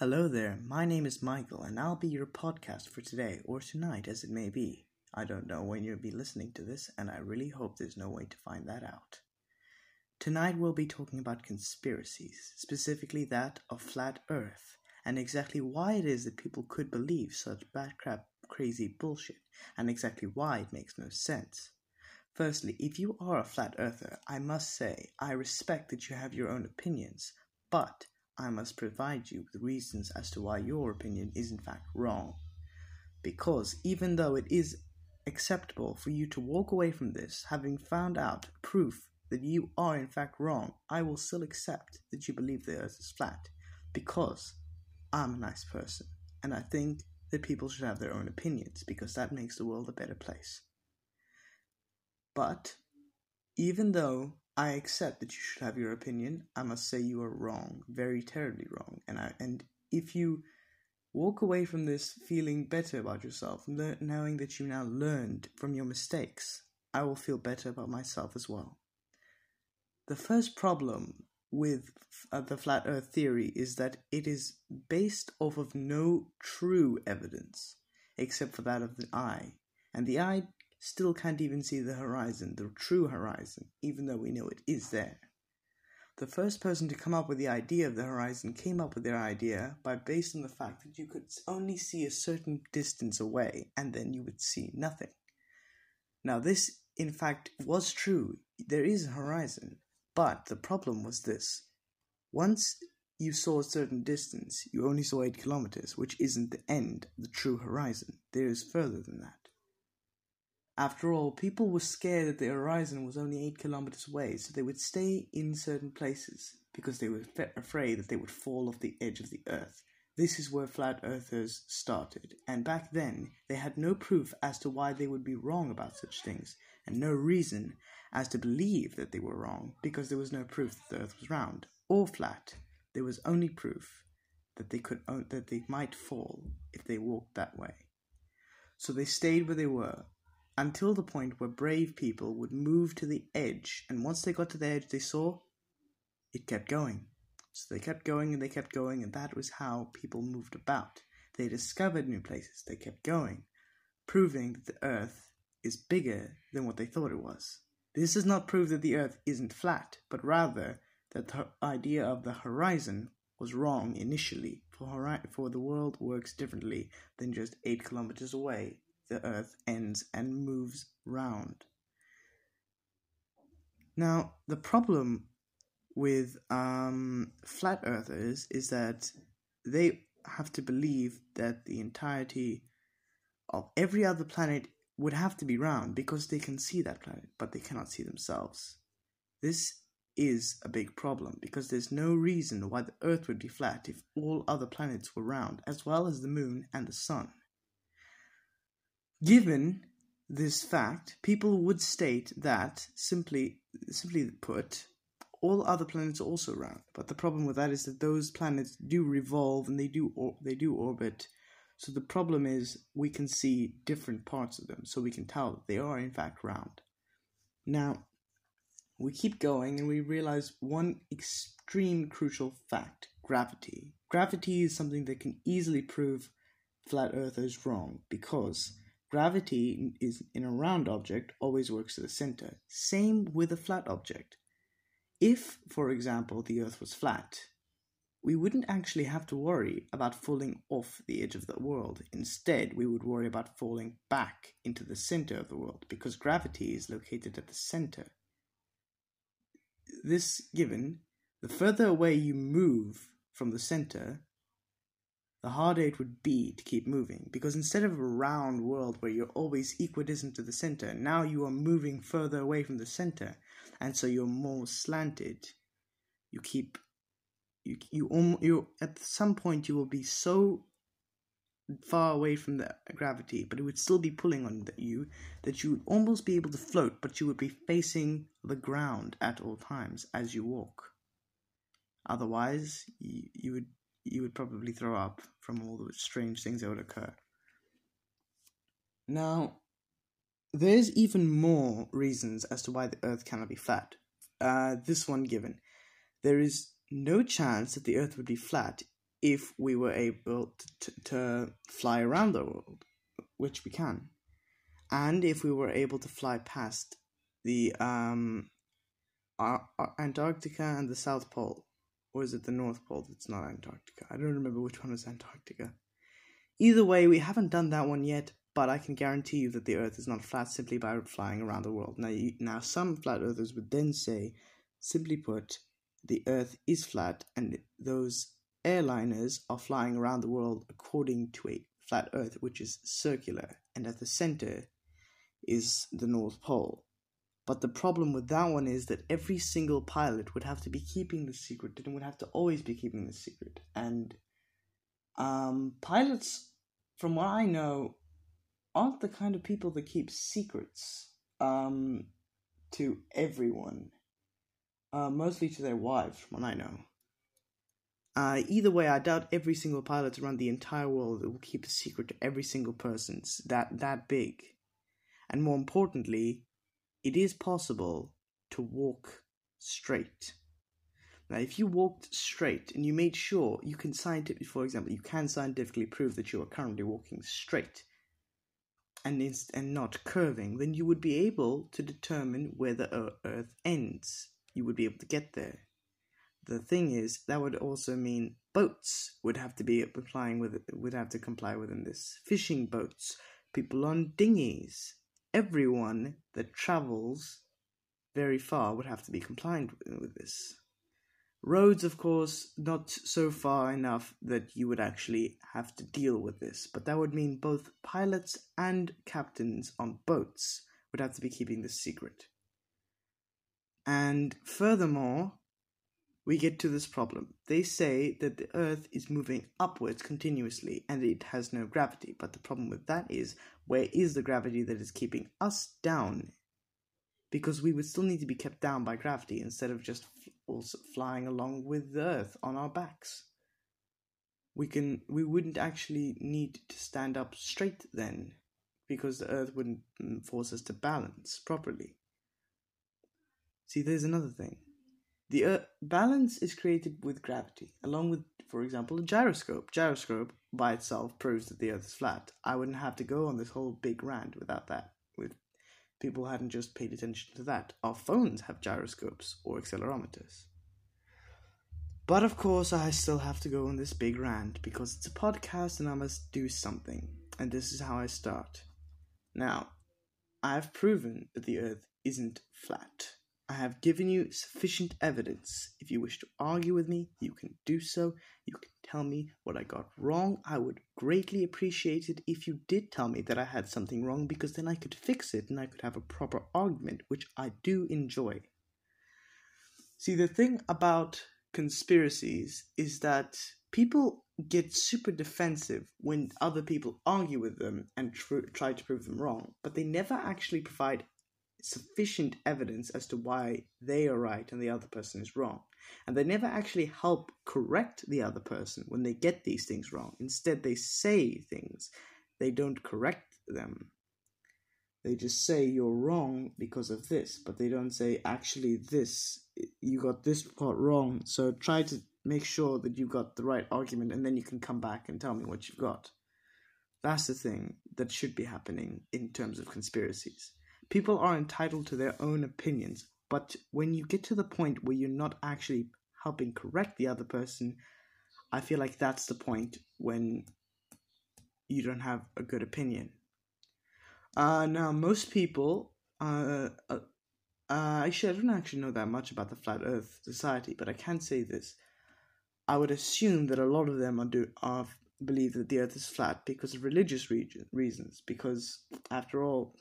Hello there, my name is Michael, and I'll be your podcast for today or tonight as it may be. I don't know when you'll be listening to this, and I really hope there's no way to find that out. Tonight we'll be talking about conspiracies, specifically that of flat earth, and exactly why it is that people could believe such bad crap crazy bullshit, and exactly why it makes no sense. Firstly, if you are a flat earther, I must say I respect that you have your own opinions, but I must provide you with reasons as to why your opinion is in fact wrong. Because even though it is acceptable for you to walk away from this having found out proof that you are in fact wrong, I will still accept that you believe the earth is flat because I'm a nice person and I think that people should have their own opinions because that makes the world a better place. But even though I accept that you should have your opinion. I must say you are wrong, very terribly wrong. And I, and if you walk away from this feeling better about yourself, knowing that you now learned from your mistakes, I will feel better about myself as well. The first problem with uh, the flat earth theory is that it is based off of no true evidence except for that of the eye. And the eye still can't even see the horizon, the true horizon, even though we know it is there. The first person to come up with the idea of the horizon came up with their idea by based on the fact that you could only see a certain distance away and then you would see nothing. Now, this in fact was true. There is a horizon, but the problem was this. Once you saw a certain distance, you only saw 8 kilometers, which isn't the end, the true horizon. There is further than that. After all, people were scared that the horizon was only 8 kilometers away, so they would stay in certain places because they were afraid that they would fall off the edge of the earth. This is where flat earthers started, and back then they had no proof as to why they would be wrong about such things, and no reason as to believe that they were wrong because there was no proof that the earth was round or flat. There was only proof that they could that they might fall if they walked that way. So they stayed where they were until the point where brave people would move to the edge, and once they got to the edge, they saw it kept going. So they kept going and they kept going, and that was how people moved about. They discovered new places, they kept going, proving that the earth is bigger than what they thought it was. This does not prove that the earth isn't flat, but rather that the idea of the horizon was wrong initially, for, hori- for the world works differently than just 8 kilometers away the earth ends and moves round. Now, the problem with um, flat earthers is that they have to believe that the entirety of every other planet would have to be round because they can see that planet, but they cannot see themselves. This is a big problem because there's no reason why the Earth would be flat if all other planets were round, as well as the Moon and the Sun. Given this fact, people would state that simply simply put, all other planets are also round. But the problem with that is that those planets do revolve and they do or, they do orbit. So the problem is we can see different parts of them, so we can tell that they are in fact round. Now, we keep going and we realize one extreme crucial fact gravity. Gravity is something that can easily prove flat earthers wrong because Gravity is in a round object always works to the center. Same with a flat object. If, for example, the Earth was flat, we wouldn't actually have to worry about falling off the edge of the world. Instead, we would worry about falling back into the center of the world because gravity is located at the center. This given, the further away you move from the center, the harder it would be to keep moving because instead of a round world where you're always equidistant to the center, now you are moving further away from the center, and so you're more slanted. You keep you you you at some point you will be so far away from the gravity, but it would still be pulling on you that you would almost be able to float, but you would be facing the ground at all times as you walk. Otherwise, you, you would you would probably throw up from all the strange things that would occur. Now, there's even more reasons as to why the Earth cannot be flat. Uh, this one given. There is no chance that the Earth would be flat if we were able to, to fly around the world, which we can, and if we were able to fly past the um, Antarctica and the South Pole, or is it the North Pole? It's not Antarctica. I don't remember which one is Antarctica. Either way, we haven't done that one yet, but I can guarantee you that the Earth is not flat simply by flying around the world. Now, you, now some flat earthers would then say, simply put, the Earth is flat, and those airliners are flying around the world according to a flat Earth, which is circular, and at the center is the North Pole. But the problem with that one is that every single pilot would have to be keeping the secret and would have to always be keeping the secret. And um, pilots, from what I know, aren't the kind of people that keep secrets um, to everyone. Uh, mostly to their wives, from what I know. Uh, either way, I doubt every single pilot around the entire world will keep a secret to every single person that that big. And more importantly, it is possible to walk straight. Now, if you walked straight and you made sure you can scientifically, for example, you can scientifically prove that you are currently walking straight and and not curving, then you would be able to determine where the Earth ends. You would be able to get there. The thing is, that would also mean boats would have to be complying with would have to comply within this. Fishing boats, people on dinghies, everyone that travels very far would have to be compliant with this. Roads, of course, not so far enough that you would actually have to deal with this, but that would mean both pilots and captains on boats would have to be keeping this secret. And furthermore, we get to this problem. They say that the Earth is moving upwards continuously and it has no gravity. But the problem with that is, where is the gravity that is keeping us down? Because we would still need to be kept down by gravity instead of just flying along with the Earth on our backs. We can we wouldn't actually need to stand up straight then, because the Earth wouldn't mm, force us to balance properly. See, there's another thing the uh, balance is created with gravity, along with, for example, a gyroscope. Gyroscope by itself proves that the Earth is flat. I wouldn't have to go on this whole big rant without that. With people hadn't just paid attention to that. Our phones have gyroscopes or accelerometers. But of course, I still have to go on this big rant because it's a podcast and I must do something. And this is how I start. Now, I've proven that the Earth isn't flat. I have given you sufficient evidence. If you wish to argue with me, you can do so. You can tell me what I got wrong. I would greatly appreciate it if you did tell me that I had something wrong because then I could fix it and I could have a proper argument, which I do enjoy. See, the thing about conspiracies is that people get super defensive when other people argue with them and tr- try to prove them wrong, but they never actually provide sufficient evidence as to why they are right and the other person is wrong. And they never actually help correct the other person when they get these things wrong. Instead, they say things, they don't correct them. They just say you're wrong because of this, but they don't say actually this, you got this part wrong. So try to make sure that you got the right argument and then you can come back and tell me what you've got. That's the thing that should be happening in terms of conspiracies people are entitled to their own opinions, but when you get to the point where you're not actually helping correct the other person, I feel like that's the point when you don't have a good opinion. Uh, now, most people, uh, uh, uh, actually, I don't actually know that much about the Flat Earth Society, but I can say this. I would assume that a lot of them are, do, are believe that the Earth is flat because of religious reasons, because after all,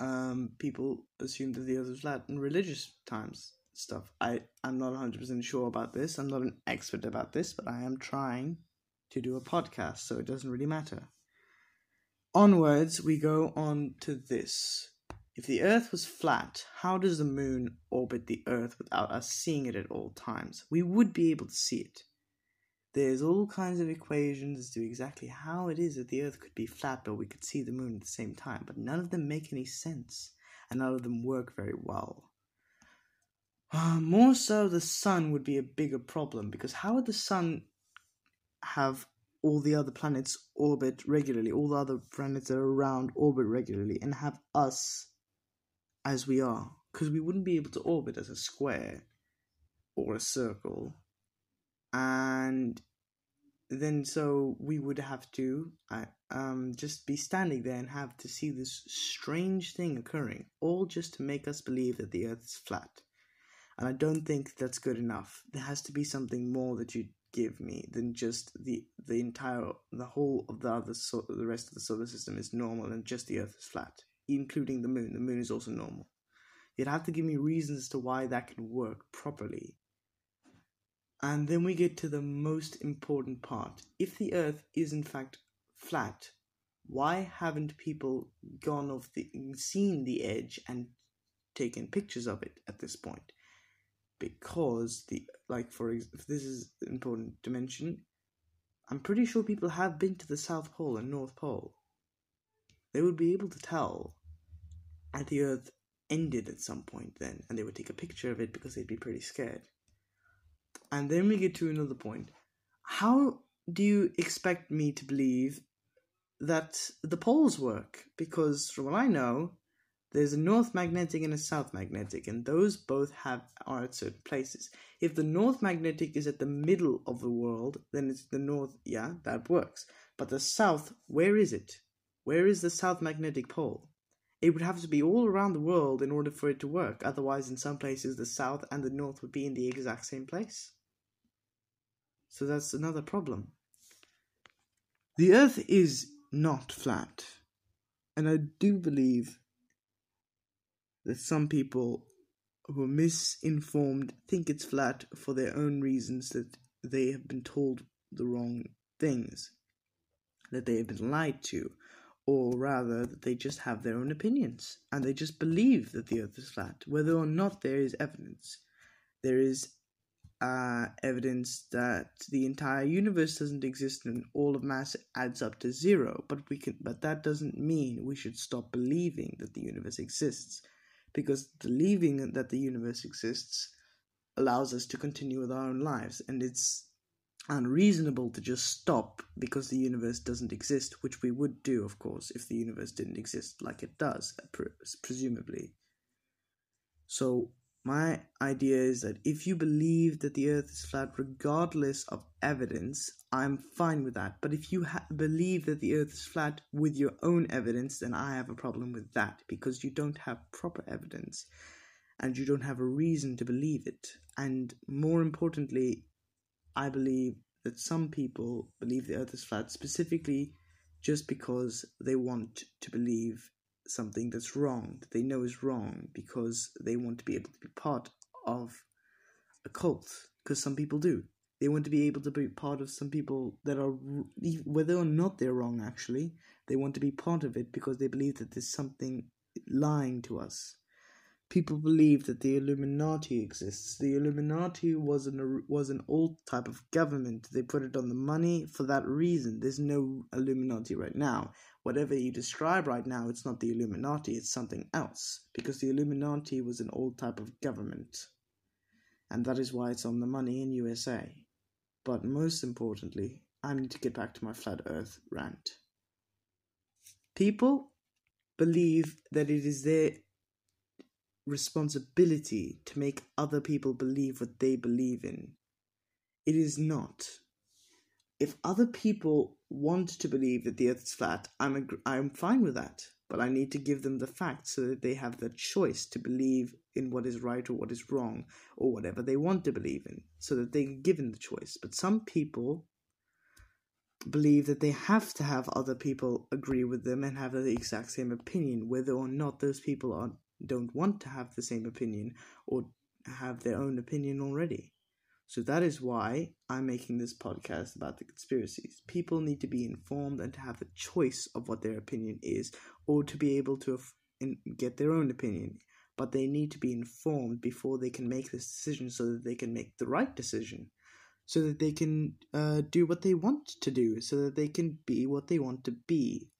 um, people assume that the earth is flat in religious times stuff. I, I'm not 100% sure about this. I'm not an expert about this, but I am trying to do a podcast, so it doesn't really matter. Onwards, we go on to this. If the Earth was flat, how does the Moon orbit the Earth without us seeing it at all times? We would be able to see it. There's all kinds of equations as to exactly how it is that the Earth could be flat, but we could see the moon at the same time, but none of them make any sense, and none of them work very well. Uh, more so, the sun would be a bigger problem because how would the sun have all the other planets orbit regularly, all the other planets that are around orbit regularly, and have us as we are. Because we wouldn't be able to orbit as a square or a circle. And then so we would have to um, just be standing there and have to see this strange thing occurring, all just to make us believe that the earth is flat. And I don't think that's good enough. There has to be something more that you give me than just the the entire the whole of the other so, the rest of the solar system is normal and just the earth is flat including the moon the moon is also normal you'd have to give me reasons as to why that can work properly and then we get to the most important part. If the earth is in fact flat why haven't people gone off the seen the edge and taken pictures of it at this point? Because the like for if this is important to mention i'm pretty sure people have been to the south pole and north pole. They would be able to tell that the earth ended at some point then and they would take a picture of it because they'd be pretty scared and then we get to another point how do you expect me to believe that the poles work because from what i know there's a north magnetic and a south magnetic, and those both have are at certain places. If the north magnetic is at the middle of the world, then it's the north. Yeah, that works. But the south, where is it? Where is the south magnetic pole? It would have to be all around the world in order for it to work. Otherwise, in some places, the south and the north would be in the exact same place. So that's another problem. The Earth is not flat, and I do believe that some people who are misinformed think it's flat for their own reasons that they have been told the wrong things, that they have been lied to, or rather that they just have their own opinions and they just believe that the earth is flat, whether or not there is evidence. There is uh, evidence that the entire universe doesn't exist and all of mass adds up to zero, but we can but that doesn't mean we should stop believing that the universe exists because believing that the universe exists allows us to continue with our own lives and it's unreasonable to just stop because the universe doesn't exist which we would do of course if the universe didn't exist like it does presumably. So my idea is that if you believe that the earth is flat regardless of evidence, I'm fine with that. But if you ha- believe that the earth is flat with your own evidence, then I have a problem with that because you don't have proper evidence and you don't have a reason to believe it. And more importantly, I believe that some people believe the earth is flat specifically just because they want to believe something that's wrong, that they know is wrong, because they want to be able to be part of a cult. Because some people do. They want to be able to be part of some people that are, whether or not they're wrong, actually, they want to be part of it because they believe that there's something lying to us people believe that the Illuminati exists. The Illuminati was an was an old type of government. They put it on the money for that reason. There's no Illuminati right now. Whatever you describe right now, it's not the Illuminati. It's something else because the Illuminati was an old type of government, and that is why it's on the money in USA. But most importantly, I need to get back to my flat Earth rant. People believe that it is their responsibility to make other people believe what they believe in. It is not. If other people want to believe that the earth is flat, I'm, ag- I'm fine with that. But I need to give them the facts so that they have the choice to believe in what is right or what is wrong or whatever they want to believe in so that they're given the choice. But some people believe that they have to have other people agree with them and have the exact same opinion, whether or not those people are don't want to have the same opinion or have their own opinion already. So that is why I'm making this podcast about the conspiracies. People need to be informed and to have a choice of what their opinion is, or to be able to get their own opinion. But they need to be informed before they can make this decision so that they can make the right decision, so that they can uh, do what they want to do, so that they can be what they want to be.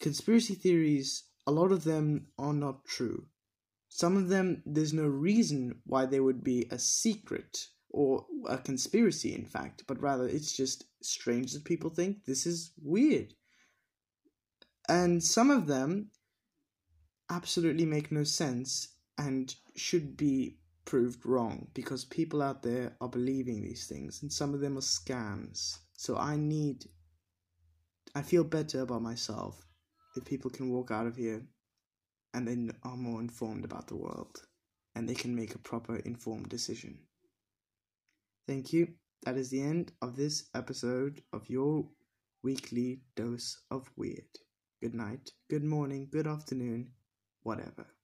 Conspiracy theories a lot of them are not true. Some of them, there's no reason why they would be a secret or a conspiracy, in fact, but rather it's just strange that people think this is weird. And some of them absolutely make no sense and should be proved wrong because people out there are believing these things and some of them are scams. So I need I feel better about myself if people can walk out of here and they are more informed about the world and they can make a proper informed decision. Thank you. That is the end of this episode of your weekly dose of weird. Good night, good morning, good afternoon, whatever.